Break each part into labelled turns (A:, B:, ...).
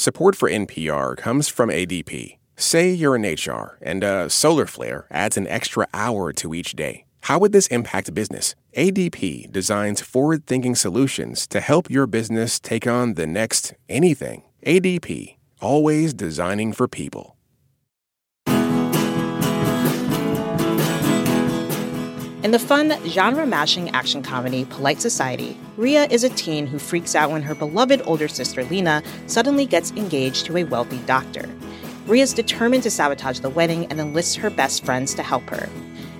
A: Support for NPR comes from ADP. Say you're in HR and a solar flare adds an extra hour to each day. How would this impact business? ADP designs forward thinking solutions to help your business take on the next anything. ADP, always designing for people.
B: In the fun, genre mashing action comedy Polite Society, Ria is a teen who freaks out when her beloved older sister Lena suddenly gets engaged to a wealthy doctor. Ria is determined to sabotage the wedding and enlists her best friends to help her.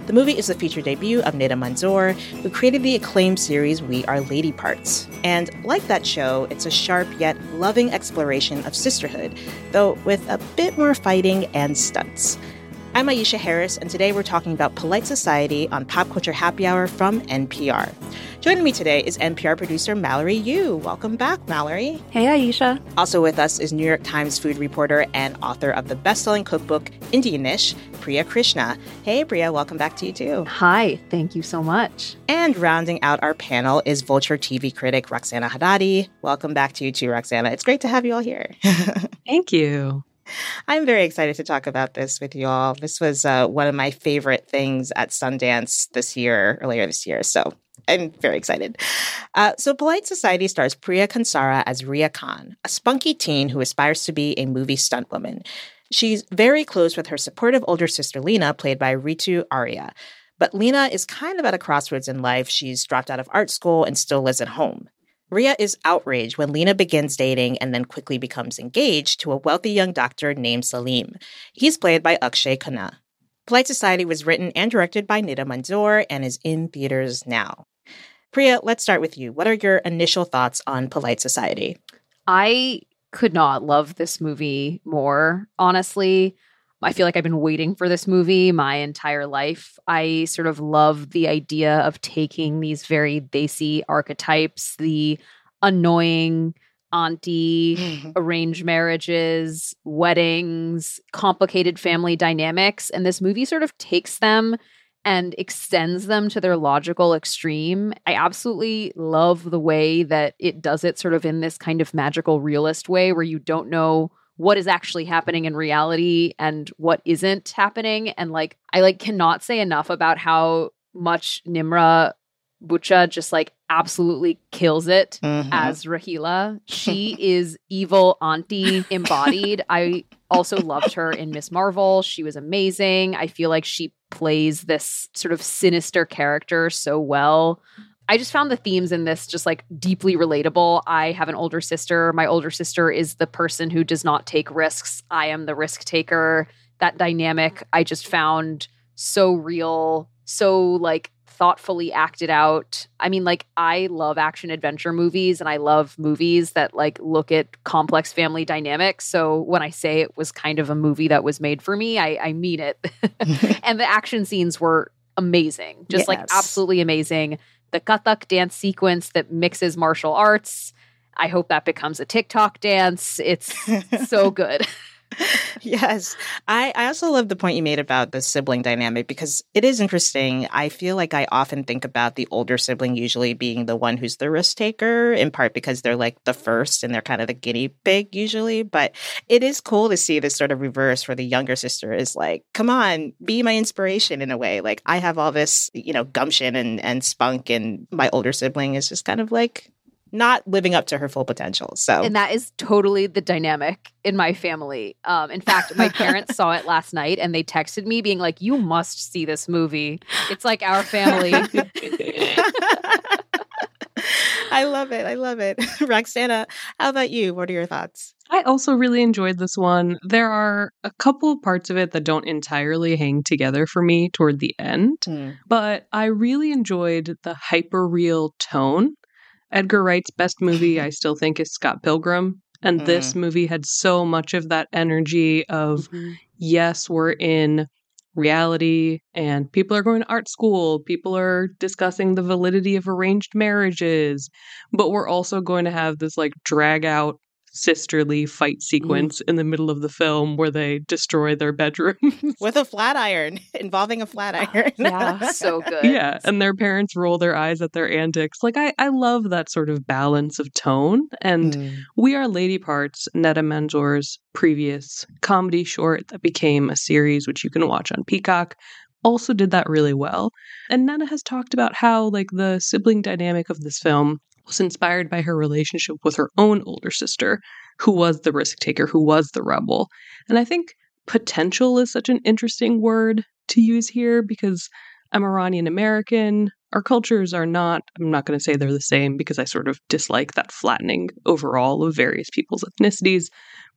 B: The movie is the feature debut of Nida Manzoor, who created the acclaimed series We Are Lady Parts. And like that show, it's a sharp yet loving exploration of sisterhood, though with a bit more fighting and stunts. I'm Aisha Harris, and today we're talking about polite society on Pop Culture Happy Hour from NPR. Joining me today is NPR producer Mallory Yu. Welcome back, Mallory.
C: Hey, Aisha.
B: Also with us is New York Times food reporter and author of the best-selling cookbook Indianish, Priya Krishna. Hey, Priya, welcome back to you too.
C: Hi, thank you so much.
B: And rounding out our panel is Vulture TV critic Roxana Hadadi. Welcome back to you too, Roxana. It's great to have you all here.
D: thank you.
B: I'm very excited to talk about this with you all. This was uh, one of my favorite things at Sundance this year, earlier this year. So I'm very excited. Uh, so, Polite Society stars Priya Kansara as Ria Khan, a spunky teen who aspires to be a movie stunt woman. She's very close with her supportive older sister Lena, played by Ritu Arya. But Lena is kind of at a crossroads in life. She's dropped out of art school and still lives at home. Ria is outraged when Lena begins dating and then quickly becomes engaged to a wealthy young doctor named Salim. He's played by Akshay Khanna. Polite Society was written and directed by Nida Manzoor and is in theaters now. Priya, let's start with you. What are your initial thoughts on Polite Society?
C: I could not love this movie more, honestly. I feel like I've been waiting for this movie my entire life. I sort of love the idea of taking these very desi archetypes, the annoying auntie, mm-hmm. arranged marriages, weddings, complicated family dynamics. And this movie sort of takes them and extends them to their logical extreme. I absolutely love the way that it does it sort of in this kind of magical realist way where you don't know what is actually happening in reality and what isn't happening. And like i like cannot say enough about how much nimra bucha just like absolutely kills it mm-hmm. as rahila. She is evil auntie embodied. I also loved her in miss marvel. She was amazing. I feel like she plays this sort of sinister character so well I just found the themes in this just like deeply relatable. I have an older sister. My older sister is the person who does not take risks. I am the risk taker. That dynamic I just found so real, so like thoughtfully acted out. I mean, like, I love action adventure movies and I love movies that like look at complex family dynamics. So when I say it was kind of a movie that was made for me, I, I mean it. and the action scenes were amazing, just yes. like absolutely amazing the Kathak dance sequence that mixes martial arts. I hope that becomes a TikTok dance. It's so good.
B: yes. I, I also love the point you made about the sibling dynamic because it is interesting. I feel like I often think about the older sibling usually being the one who's the risk taker, in part because they're like the first and they're kind of the guinea pig usually. But it is cool to see this sort of reverse where the younger sister is like, come on, be my inspiration in a way. Like I have all this, you know, gumption and, and spunk, and my older sibling is just kind of like, not living up to her full potential. So,
C: and that is totally the dynamic in my family. Um, in fact, my parents saw it last night and they texted me being like, "You must see this movie. It's like our family."
B: I love it. I love it. Roxana, how about you? What are your thoughts?
D: I also really enjoyed this one. There are a couple parts of it that don't entirely hang together for me toward the end, mm. but I really enjoyed the hyper real tone Edgar Wright's best movie, I still think, is Scott Pilgrim. And mm. this movie had so much of that energy of, mm-hmm. yes, we're in reality and people are going to art school. People are discussing the validity of arranged marriages. But we're also going to have this like drag out sisterly fight mm. sequence mm. in the middle of the film where they destroy their bedroom
B: with a flat iron involving a flat iron.
C: yeah, so good.
D: Yeah, and their parents roll their eyes at their antics. Like I I love that sort of balance of tone and mm. We Are Lady Parts, Nida Manzoor's previous comedy short that became a series which you can watch on Peacock also did that really well. And Nida has talked about how like the sibling dynamic of this film was inspired by her relationship with her own older sister, who was the risk taker, who was the rebel. And I think potential is such an interesting word to use here because I'm Iranian American. Our cultures are not, I'm not going to say they're the same because I sort of dislike that flattening overall of various people's ethnicities,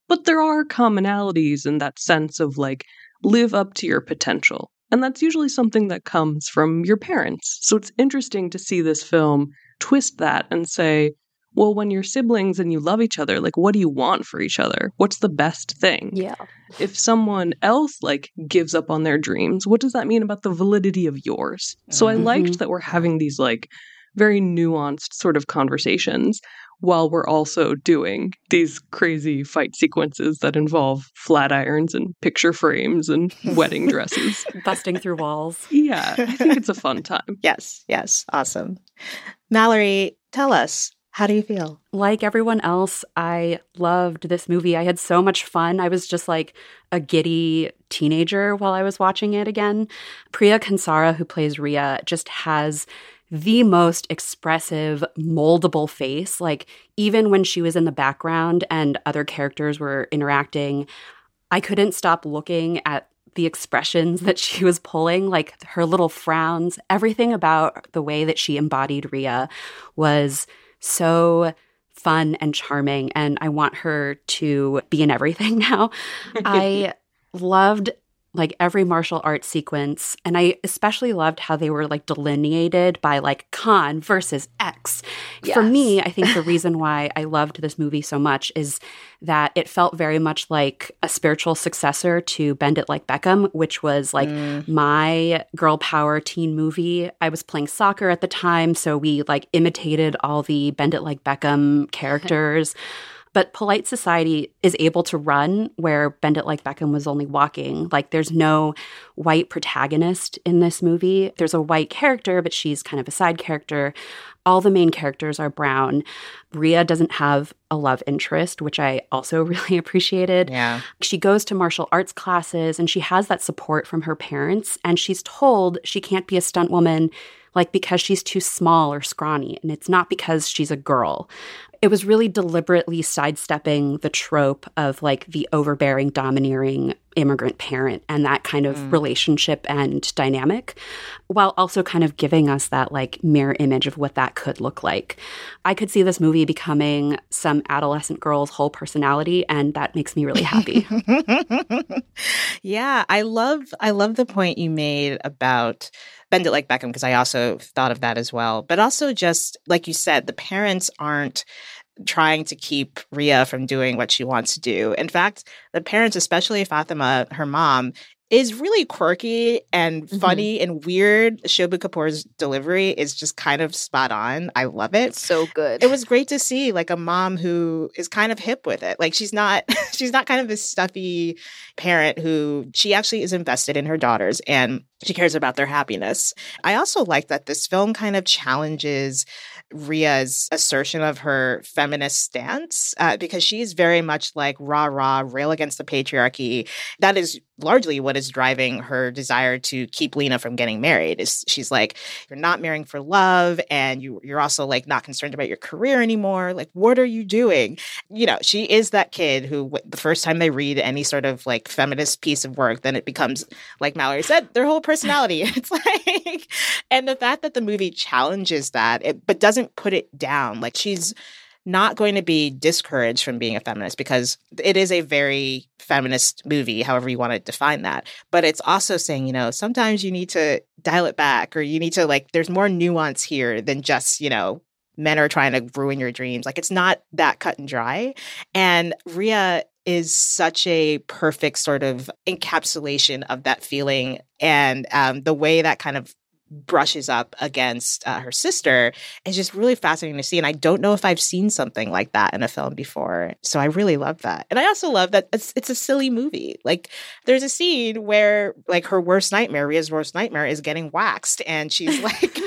D: but there are commonalities in that sense of like, live up to your potential. And that's usually something that comes from your parents. So it's interesting to see this film twist that and say, well, when you're siblings and you love each other, like, what do you want for each other? What's the best thing?
C: Yeah.
D: If someone else, like, gives up on their dreams, what does that mean about the validity of yours? So I liked mm-hmm. that we're having these, like, very nuanced sort of conversations while we're also doing these crazy fight sequences that involve flat irons and picture frames and wedding dresses.
E: Busting through walls.
D: Yeah, I think it's a fun time.
B: yes, yes, awesome. Mallory, tell us, how do you feel?
E: Like everyone else, I loved this movie. I had so much fun. I was just like a giddy teenager while I was watching it again. Priya Kansara, who plays Ria, just has the most expressive, moldable face. Like, even when she was in the background and other characters were interacting, I couldn't stop looking at the expressions that she was pulling, like her little frowns, everything about the way that she embodied Ria was so fun and charming. And I want her to be in everything now. I loved like every martial arts sequence. And I especially loved how they were like delineated by like Khan versus X. Yes. For me, I think the reason why I loved this movie so much is that it felt very much like a spiritual successor to Bend It Like Beckham, which was like mm. my girl power teen movie. I was playing soccer at the time, so we like imitated all the Bend It Like Beckham characters. But polite society is able to run where Bend It Like Beckham was only walking. Like there's no white protagonist in this movie. There's a white character, but she's kind of a side character. All the main characters are brown. Ria doesn't have a love interest, which I also really appreciated.
B: Yeah.
E: She goes to martial arts classes and she has that support from her parents. And she's told she can't be a stunt woman like because she's too small or scrawny. And it's not because she's a girl. It was really deliberately sidestepping the trope of like the overbearing, domineering immigrant parent and that kind of mm. relationship and dynamic, while also kind of giving us that like mirror image of what that could look like. I could see this movie becoming some adolescent girl's whole personality, and that makes me really happy.
B: yeah, I love I love the point you made about bend it like Beckham because I also thought of that as well. But also just like you said, the parents aren't trying to keep Ria from doing what she wants to do. In fact, the parents, especially Fatima, her mom, is really quirky and mm-hmm. funny mm-hmm. and weird. Shobha Kapoor's delivery is just kind of spot on. I love it.
C: So good.
B: It was great to see like a mom who is kind of hip with it. Like she's not she's not kind of this stuffy parent who she actually is invested in her daughters and she cares about their happiness. I also like that this film kind of challenges Ria's assertion of her feminist stance uh, because she's very much like rah rah, rail against the patriarchy. That is largely what is driving her desire to keep Lena from getting married. Is she's like, you're not marrying for love, and you you're also like not concerned about your career anymore. Like, what are you doing? You know, she is that kid who the first time they read any sort of like feminist piece of work, then it becomes like Mallory said, their whole personality. it's like, and the fact that the movie challenges that, it, but doesn't put it down. Like she's not going to be discouraged from being a feminist because it is a very feminist movie, however you want to define that. But it's also saying, you know, sometimes you need to dial it back or you need to like, there's more nuance here than just, you know, men are trying to ruin your dreams. Like it's not that cut and dry. And Ria is such a perfect sort of encapsulation of that feeling. And um, the way that kind of brushes up against uh, her sister is just really fascinating to see. And I don't know if I've seen something like that in a film before. So I really love that. And I also love that it's, it's a silly movie. Like there's a scene where like her worst nightmare, Ria's worst nightmare is getting waxed. And she's like,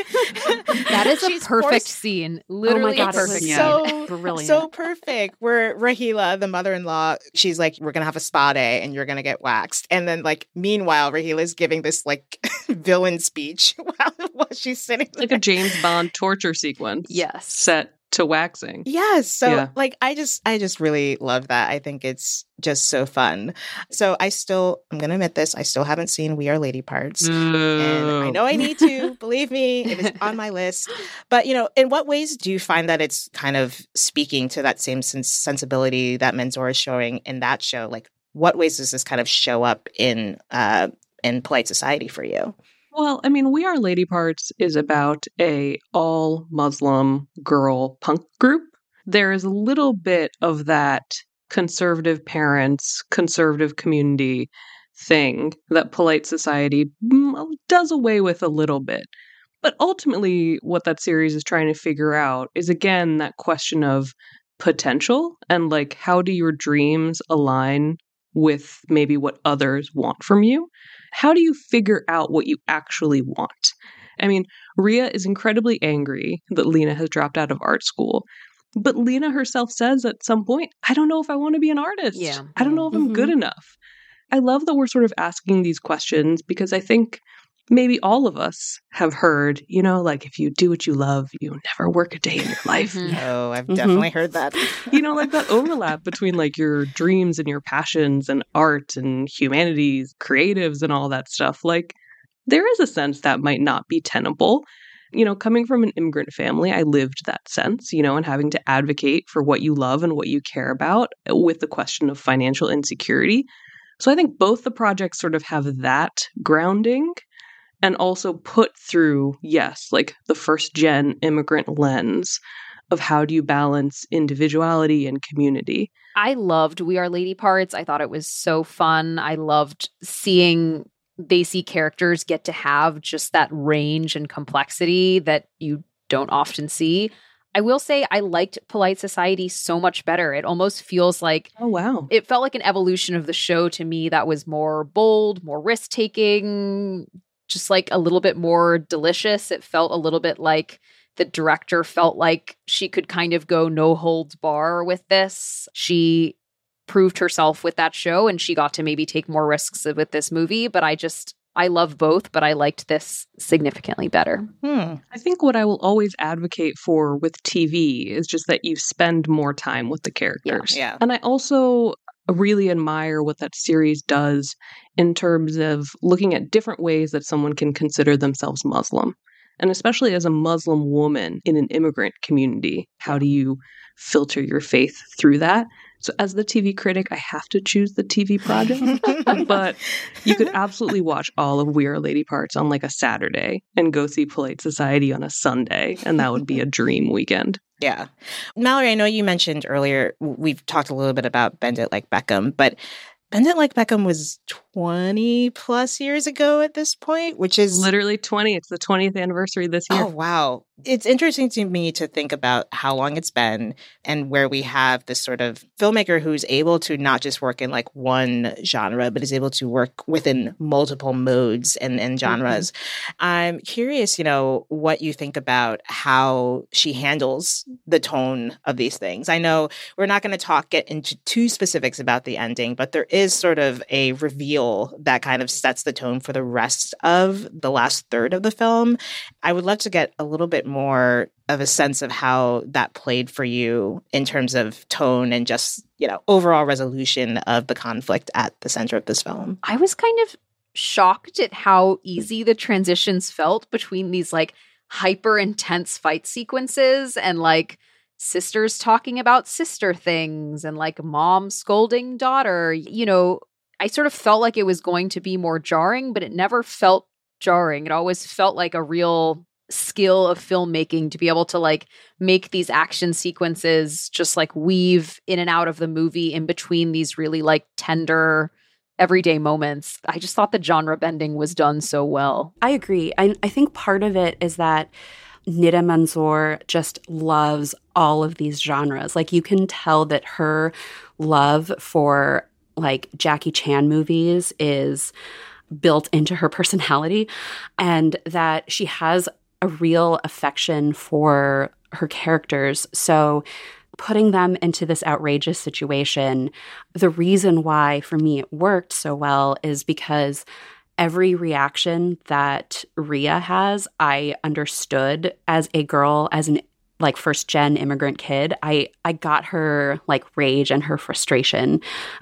C: that is a perfect forced- scene. Literally oh God, perfect.
B: So brilliant. So perfect. Where Rahila, the mother-in-law, she's like, we're going to have a spa day and you're going to get waxed. And then like, meanwhile, Rahila's giving this like villain speech while, while she's sitting
D: like a James Bond torture sequence.
C: Yes,
D: set to waxing.
B: Yes. So yeah. like I just I just really love that. I think it's just so fun. So I still I'm gonna admit this, I still haven't seen We Are Lady Parts. And I know I need to, believe me, it is on my list. But you know, in what ways do you find that it's kind of speaking to that same sens- sensibility that Manzoor is showing in that show? Like what ways does this kind of show up in uh in polite society for you?
D: Well, I mean, We Are Lady Parts is about a all Muslim girl punk group. There is a little bit of that conservative parents, conservative community thing that polite society mm, does away with a little bit. But ultimately, what that series is trying to figure out is again that question of potential and like how do your dreams align with maybe what others want from you? How do you figure out what you actually want? I mean, Ria is incredibly angry that Lena has dropped out of art school. But Lena herself says at some point, I don't know if I want to be an artist.
C: Yeah.
D: I don't know if I'm good mm-hmm. enough. I love that we're sort of asking these questions because I think maybe all of us have heard, you know, like if you do what you love, you never work a day in your life.
B: Mm-hmm. Oh, I've mm-hmm. definitely heard that.
D: you know, like that overlap between like your dreams and your passions and art and humanities, creatives and all that stuff. Like there is a sense that might not be tenable. You know, coming from an immigrant family, I lived that sense, you know, and having to advocate for what you love and what you care about with the question of financial insecurity. So I think both the projects sort of have that grounding and also put through, yes, like the first gen immigrant lens of how do you balance individuality and community.
C: I loved We Are Lady Parts. I thought it was so fun. I loved seeing they see characters get to have just that range and complexity that you don't often see. I will say I liked Polite Society so much better. It almost feels like
D: oh wow,
C: it felt like an evolution of the show to me that was more bold, more risk taking, just like a little bit more delicious. It felt a little bit like the director felt like she could kind of go no holds bar with this. She proved herself with that show and she got to maybe take more risks with this movie, but I just I love both, but I liked this significantly better.
B: Hmm.
D: I think what I will always advocate for with TV is just that you spend more time with the characters.
B: Yeah. yeah.
D: And I also really admire what that series does in terms of looking at different ways that someone can consider themselves Muslim. And especially as a Muslim woman in an immigrant community, how do you filter your faith through that? So, as the TV critic, I have to choose the TV project. but you could absolutely watch all of We Are Lady Parts on like a Saturday and go see Polite Society on a Sunday. And that would be a dream weekend.
B: Yeah. Mallory, I know you mentioned earlier, we've talked a little bit about Bend It Like Beckham, but Bend It Like Beckham was 20 plus years ago at this point, which is
D: literally 20. It's the 20th anniversary this year.
B: Oh, wow. It's interesting to me to think about how long it's been and where we have this sort of filmmaker who's able to not just work in like one genre, but is able to work within multiple modes and, and mm-hmm. genres. Mm-hmm. I'm curious, you know, what you think about how she handles the tone of these things. I know we're not going to talk, get into too specifics about the ending, but there is sort of a that kind of sets the tone for the rest of the last third of the film. I would love to get a little bit more of a sense of how that played for you in terms of tone and just, you know, overall resolution of the conflict at the center of this film.
C: I was kind of shocked at how easy the transitions felt between these like hyper intense fight sequences and like sisters talking about sister things and like mom scolding daughter. You know, I sort of felt like it was going to be more jarring, but it never felt jarring. It always felt like a real skill of filmmaking to be able to like make these action sequences just like weave in and out of the movie in between these really like tender everyday moments. I just thought the genre bending was done so well.
E: I agree. I, I think part of it is that Nida Manzoor just loves all of these genres. Like you can tell that her love for like Jackie Chan movies is built into her personality and that she has a real affection for her characters. So putting them into this outrageous situation, the reason why for me it worked so well is because every reaction that Ria has, I understood as a girl, as an like first gen immigrant kid i i got her like rage and her frustration.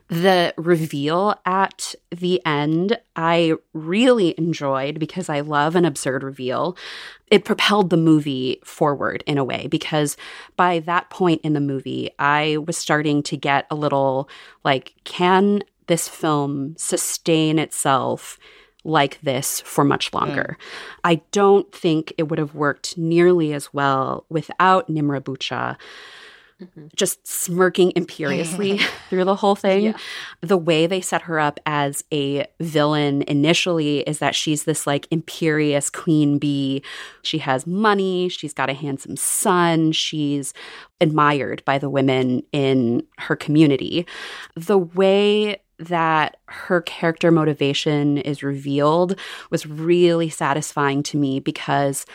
E: The reveal at the end i really enjoyed because i love an absurd reveal. It propelled the movie forward in a way because by that point in the movie i was starting to get a little like can this film sustain itself like this for much longer. Mm. I don't think it would have worked nearly as well without Nimra Bucha. Mm-hmm. Just smirking imperiously through the whole thing. Yeah. The way they set her up as a villain initially is that she's this like imperious queen bee. She has money, she's got a handsome son, she's admired by the women in her community. The way that her character motivation is revealed was really satisfying to me because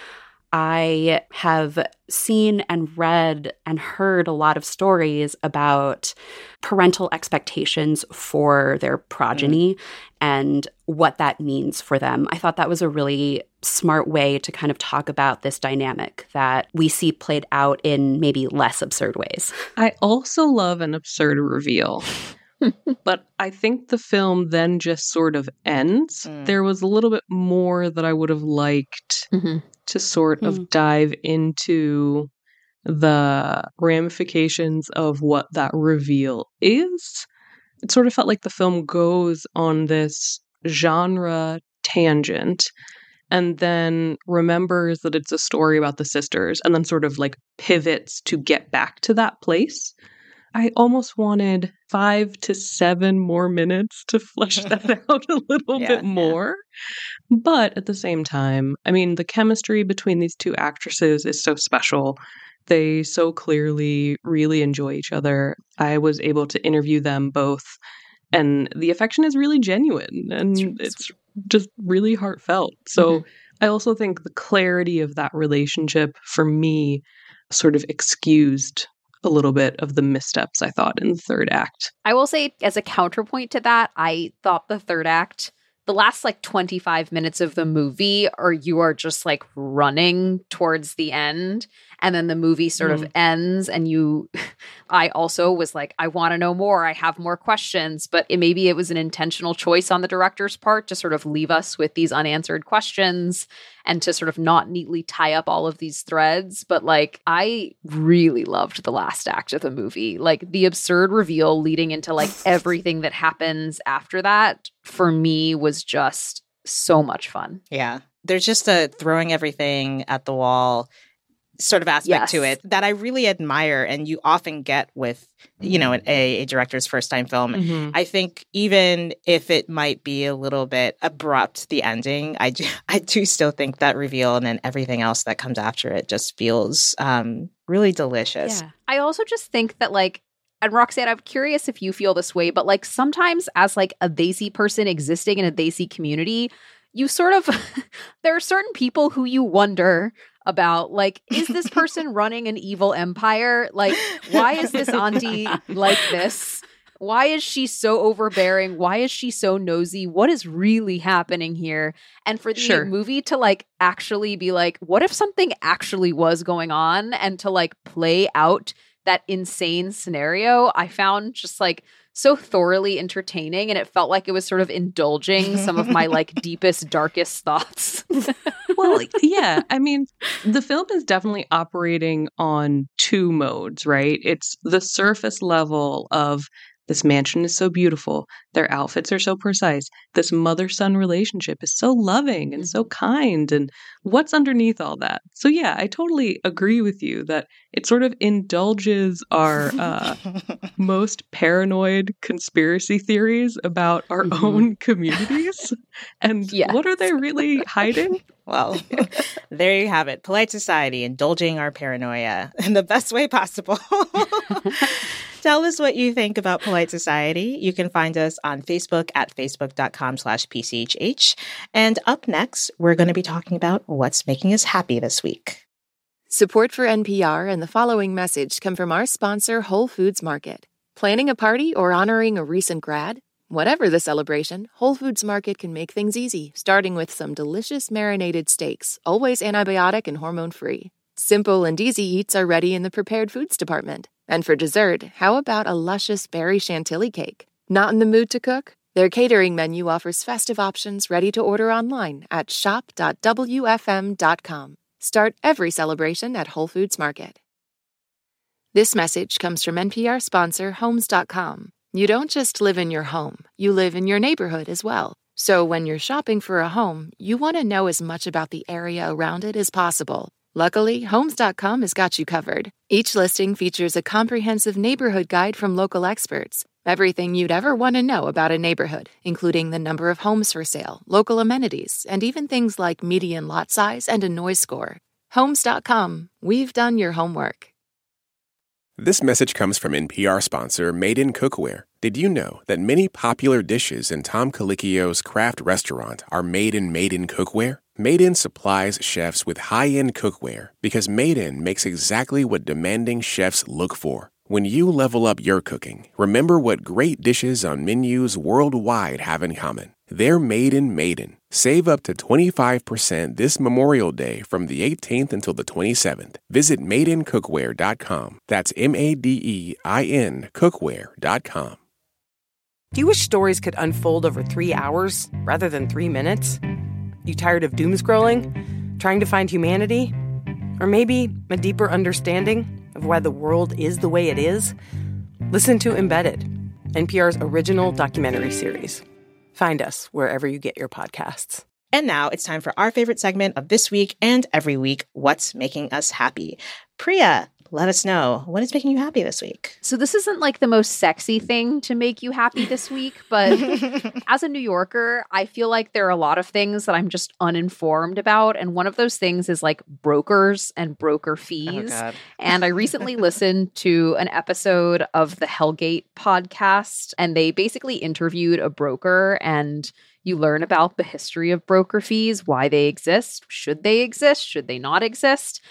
E: I have seen and read and heard a lot of stories about parental expectations for their progeny mm. and what that means for them. I thought that was a really smart way to kind of talk about this dynamic that we see played out in maybe less absurd ways.
D: I also love an absurd reveal. but I think the film then just sort of ends. Mm. There was a little bit more that I would have liked mm-hmm. to sort of mm. dive into the ramifications of what that reveal is. It sort of felt like the film goes on this genre tangent and then remembers that it's a story about the sisters and then sort of like pivots to get back to that place. I almost wanted five to seven more minutes to flesh that out a little yeah, bit more. Yeah. But at the same time, I mean, the chemistry between these two actresses is so special. They so clearly really enjoy each other. I was able to interview them both, and the affection is really genuine and it's just really heartfelt. So mm-hmm. I also think the clarity of that relationship for me sort of excused a little bit of the missteps I thought in the third act.
C: I will say, as a counterpoint to that, I thought the third act, the last like 25 minutes of the movie, or you are just like running towards the end and then the movie sort mm. of ends and you i also was like i want to know more i have more questions. But it, maybe it was an intentional choice on the director's part to sort of leave us with these unanswered questions and to sort of not neatly tie up all of these threads. But like i really loved the last act of the movie. Like the absurd reveal leading into like everything that happens after that for me was just so much fun.
B: Yeah. There's just a throwing everything at the wall sort of aspect yes. to it that I really admire and you often get with you know a, a director's first time film. Mm-hmm. I think even if it might be a little bit abrupt the ending, I do, I do still think that reveal and then everything else that comes after it just feels um, really delicious.
C: Yeah. I also just think that like and Roxana, I'm curious if you feel this way, but like sometimes as like a Desi person existing in a Desi community, you sort of there are certain people who you wonder about like is this person running an evil empire? Like why is this auntie like this? Why is she so overbearing? Why is she so nosy? What is really happening here? And for the sure. movie to like actually be like what if something actually was going on and to like play out that insane scenario i found just like so thoroughly entertaining and it felt like it was sort of indulging some of my like deepest darkest thoughts.
D: Well yeah i mean the film is definitely operating on two modes right? It's the surface level of This mansion is so beautiful. Their outfits are so precise. This mother son relationship is so loving and so
B: Mm-hmm.
D: kind. And what's underneath all that? So, yeah, I totally agree with you that it sort of indulges our uh, most paranoid conspiracy theories about our
B: Mhm.
D: own communities. And
C: Yes.
D: what are they really hiding?
B: Well, there you have it. Polite society indulging our paranoia in the best way possible. Tell us what you think about polite society. You can find us on Facebook at facebook.com slash PCHH. And up next, we're going to be talking about what's making us happy this week.
F: Support for NPR and the following message come from our sponsor, Whole Foods Market. Planning a party or honoring a recent grad? Whatever the celebration, Whole Foods Market can make things easy, starting with some delicious marinated steaks, always antibiotic and hormone free. Simple and easy eats are ready in the prepared foods department. And for dessert, how about a luscious berry chantilly cake? Not in the mood to cook? Their catering menu offers festive options ready to order online at shop.wfm.com. Start every celebration at Whole Foods Market. This message comes from NPR sponsor Homes.com. You don't just live in your home, you live in your neighborhood as well. So when you're shopping for a home, you want to know as much about the area around it as possible. Luckily, Homes.com has got you covered. Each listing features a comprehensive neighborhood guide from local experts. Everything you'd ever want to know about a neighborhood, including the number of homes for sale, local amenities, and even things like median lot size and a noise score. Homes.com. We've done your homework.
A: This message comes from NPR sponsor Made in Cookware. Did you know that many popular dishes in Tom Colicchio's craft restaurant are made in Made in Cookware? Made in supplies chefs with high end cookware because Made in makes exactly what demanding chefs look for. When you level up your cooking, remember what great dishes on menus worldwide have in common. They're made in Made In. Save up to 25% this Memorial Day from the 18th until the 27th. Visit madeincookware.com. That's M A D E I N cookware.com.
G: Do you wish stories could unfold over three hours rather than three minutes? You tired of doom scrolling? Trying to find humanity? Or maybe a deeper understanding of why the world is the way it is? Listen to Embedded, NPR's original documentary series. Find us wherever you get your podcasts.
B: And now it's time for our favorite segment of this week and every week What's Making Us Happy? Priya, let us know what is making you happy this week.
C: So this isn't like the most sexy thing to make you happy this week, but as a New Yorker, I feel like there are a lot of things that I'm just uninformed about. And one of those things is like brokers and broker
B: Oh,
C: fees.
B: God.
C: And I recently listened to an episode of the Hellgate podcast, and they basically interviewed a broker and you learn about the history of broker fees, why they exist, should they exist, should they not exist.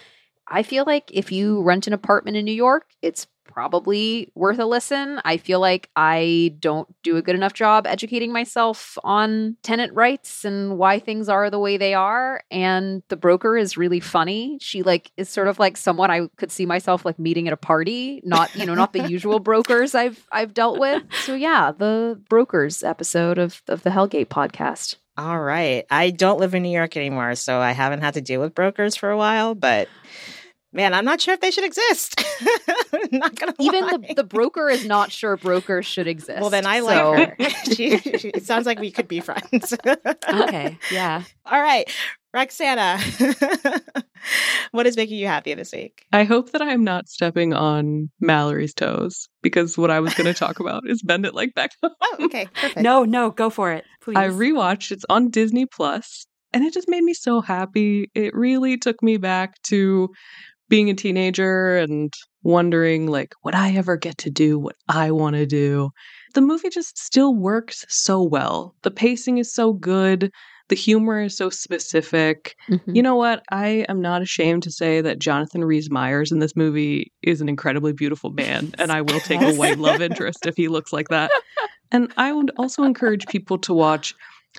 C: I feel like if you rent an apartment in New York, it's probably worth a listen. I feel like I don't do a good enough job educating myself on tenant rights and why things are the way they are. And the broker is really funny. She like is sort of like someone I could see myself like meeting at a party, not, you know, not the usual brokers I've I've dealt with. So yeah, the brokers episode of of the Hellgate podcast.
B: All right. I don't live in New York anymore, so I haven't had to deal with brokers for a while, but man, I'm not sure if they should exist. not gonna
C: Even
B: lie.
C: the, the broker is not sure brokers should exist.
B: Well, then I
C: So-
B: like her. she, she, it sounds like we could be friends.
E: Okay. Yeah.
B: All right. Roxana, what is making you happy this week?
D: I hope that I'm not stepping on Mallory's toes because what I was going to talk about is Bend It Like Beckham.
B: Oh, okay. Perfect.
E: No, no, go for it. Please.
D: I rewatched. It's on Disney Plus, and it just made me so happy. It really took me back to being a teenager and wondering, like, would I ever get to do what I want to do? The movie just still works so well. The pacing is so good. The humor is so specific.
C: Mhm.
D: You know what? I am not ashamed to say that Jonathan Rhys Meyers in this movie is an incredibly beautiful man, and I will take a white love interest if he looks like that. And I would also encourage people to watch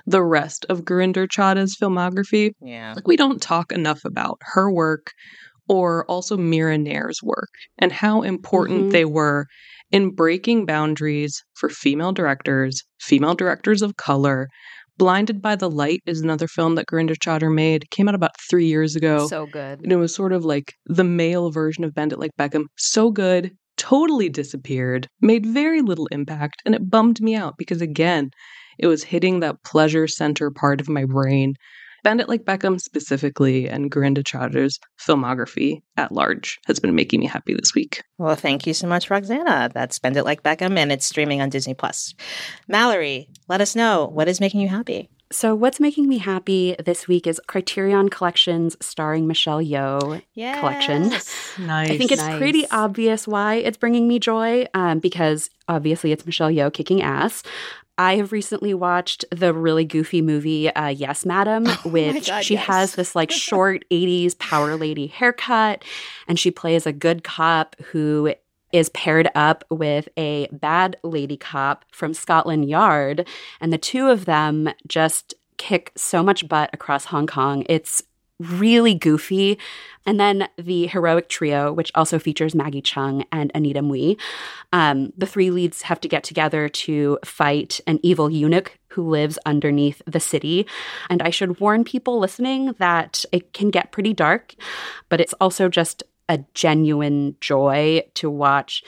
D: the rest of Gurinder Chadha's filmography.
B: Yeah.
D: Like we don't talk enough about her work or also Mira Nair's work and how important
E: Mhm.
D: they were in breaking boundaries for female directors, female directors of color. Blinded by the Light is another film that Gurinder Chadha made. It came out about three years ago.
C: so good.
D: and it was sort of like the male version of Bend It Like Beckham. So good. totally disappeared, made very little impact, and it bummed me out because, again, it was hitting that pleasure center part of my brain. Bend It Like Beckham specifically and Gurinder Chadha's filmography at large has been making me happy this week.
B: Well, thank you so much, Roxana. That's Bend It Like Beckham, and it's streaming on Disney Plus. Mallory, let us know what is making you happy.
E: So, what's making me happy this week is Criterion Collections starring Michelle Yeoh
B: yes.
E: collection.
D: Nice.
E: I think it's
C: Nice.
E: pretty obvious why it's bringing me joy um, because obviously it's Michelle Yeoh kicking ass. I have recently watched the really goofy movie uh, Yes, Madam, which
B: God,
E: she
B: yes.
E: has this like short 80s power lady haircut, and she plays a good cop who is paired up with a bad lady cop from Scotland Yard. And the two of them just kick so much butt across Hong Kong. It's really goofy. And then the heroic trio, which also features Maggie Cheung and Anita Mui. Um, the three leads have to get together to fight an evil eunuch who lives underneath the city. And I should warn people listening that it can get pretty dark, but it's also just a genuine joy to watch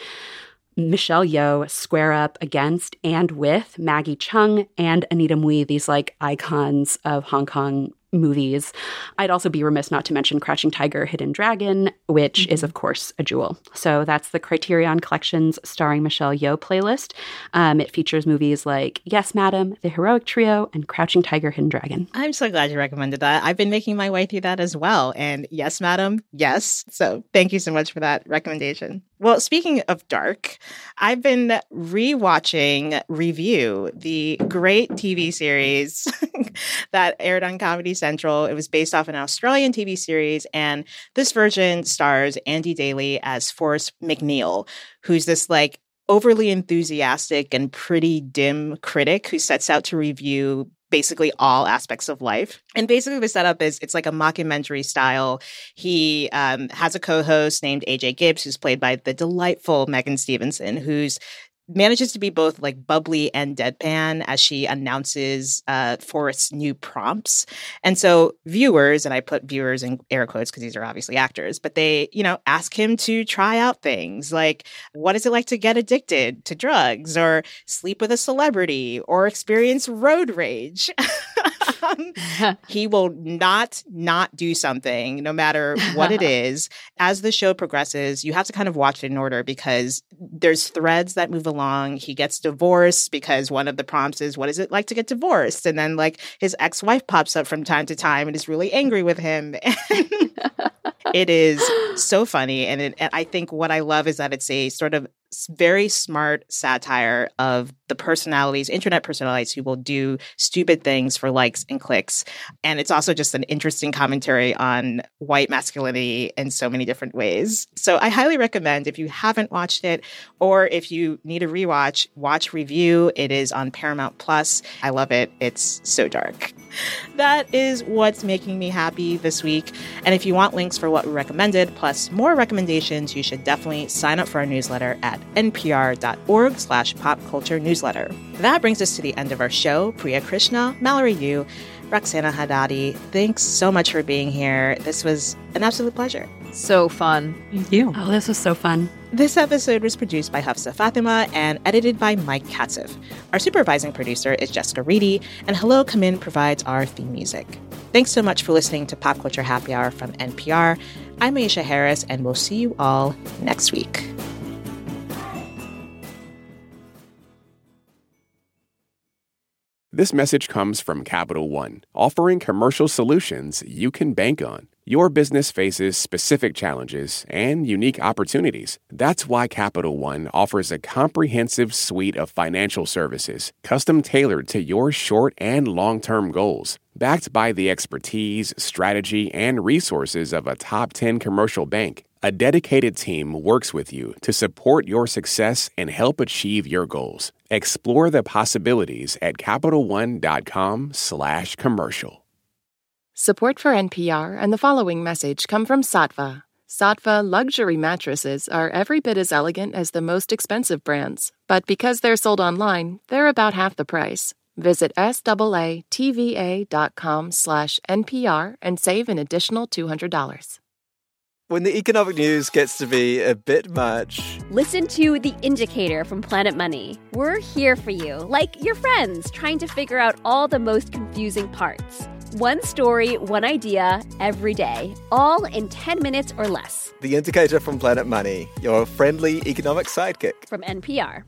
E: Michelle Yeoh square up against and with Maggie Cheung and Anita Mui, these like icons of Hong Kong movies. I'd also be remiss not to mention Crouching Tiger, Hidden Dragon, which is, of course, a jewel. So that's the Criterion Collections starring Michelle Yeoh playlist. Um, it features movies like Yes, Madam, The Heroic Trio, and Crouching Tiger, Hidden Dragon.
B: I'm so glad you recommended that. I've been making my way through that as well. And yes, madam, yes. So thank you so much for that recommendation. Well, speaking of dark, I've been rewatching Review, the great TV series that aired on Comedy Central. It was based off an Australian TV series, and this version stars Andy Daly as Forrest MacNeil, who's this like overly enthusiastic and pretty dim critic who sets out to review basically all aspects of life. And basically, the setup is it's like a mockumentary style. He um, has a co host named AJ Gibbs, who's played by the delightful Megan Stevenson, who's manages to be both like bubbly and deadpan as she announces uh, Forrest's new prompts. And so viewers, and I put viewers in air quotes because these are obviously actors, but they, you know, ask him to try out things like what is it like to get addicted to drugs or sleep with a celebrity or experience road rage. Um, he will not not do something no matter what it is. As the show progresses you have to kind of watch it in order because there's threads that move along. He gets divorced because one of the prompts is what is it like to get divorced? And then like his ex-wife pops up from time to time and is really angry with him. It is so funny. And, it, and i think what i love is that it's a sort of very smart satire of the personalities internet personalities who will do stupid things for likes and clicks and it's also just an interesting commentary on white masculinity in so many different ways so i highly recommend if you haven't watched it or if you need a rewatch watch review it is on paramount plus i love it it's so dark that is what's making me happy this week. And if you want links for what we recommended, plus more recommendations, you should definitely sign up for our newsletter at npr.org slash pop culture newsletter. That brings us to the end of our show. Priya Krishna, Mallory Yu, Roxana Hadadi, thanks so much for being here. This was an absolute pleasure.
C: so fun.
D: Thank you.
E: Oh, this was so fun.
B: This episode was produced by Hafsa Fatima and edited by Mike Katzif. Our supervising producer is Jessica Reedy, and Hello Come In provides our theme music. Thanks so much for listening to Pop Culture Happy Hour from NPR. I'm Aisha Harris, and we'll see you all next week.
A: This message comes from Capital One, offering commercial solutions you can bank on. Your business faces specific challenges and unique opportunities. That's why Capital One offers a comprehensive suite of financial services, custom tailored to your short and long term goals. Backed by the expertise, strategy, and resources of a top 10 commercial bank, a dedicated team works with you to support your success and help achieve your goals. Explore the possibilities at CapitalOne.com/commercial.
F: Support for NPR and the following message come from Saatva. Saatva luxury mattresses are every bit as elegant as the most expensive brands, but because they're sold online, they're about half the price. Visit SAATVA.com slash NPR and save an additional $200.
H: When the economic news gets to be a bit much.
I: Listen to The Indicator from Planet Money. We're here for you, like your friends, trying to figure out all the most confusing parts. One story, one idea, every day, all in 10 minutes or less.
H: The Indicator from Planet Money, your friendly economic sidekick.
I: From NPR.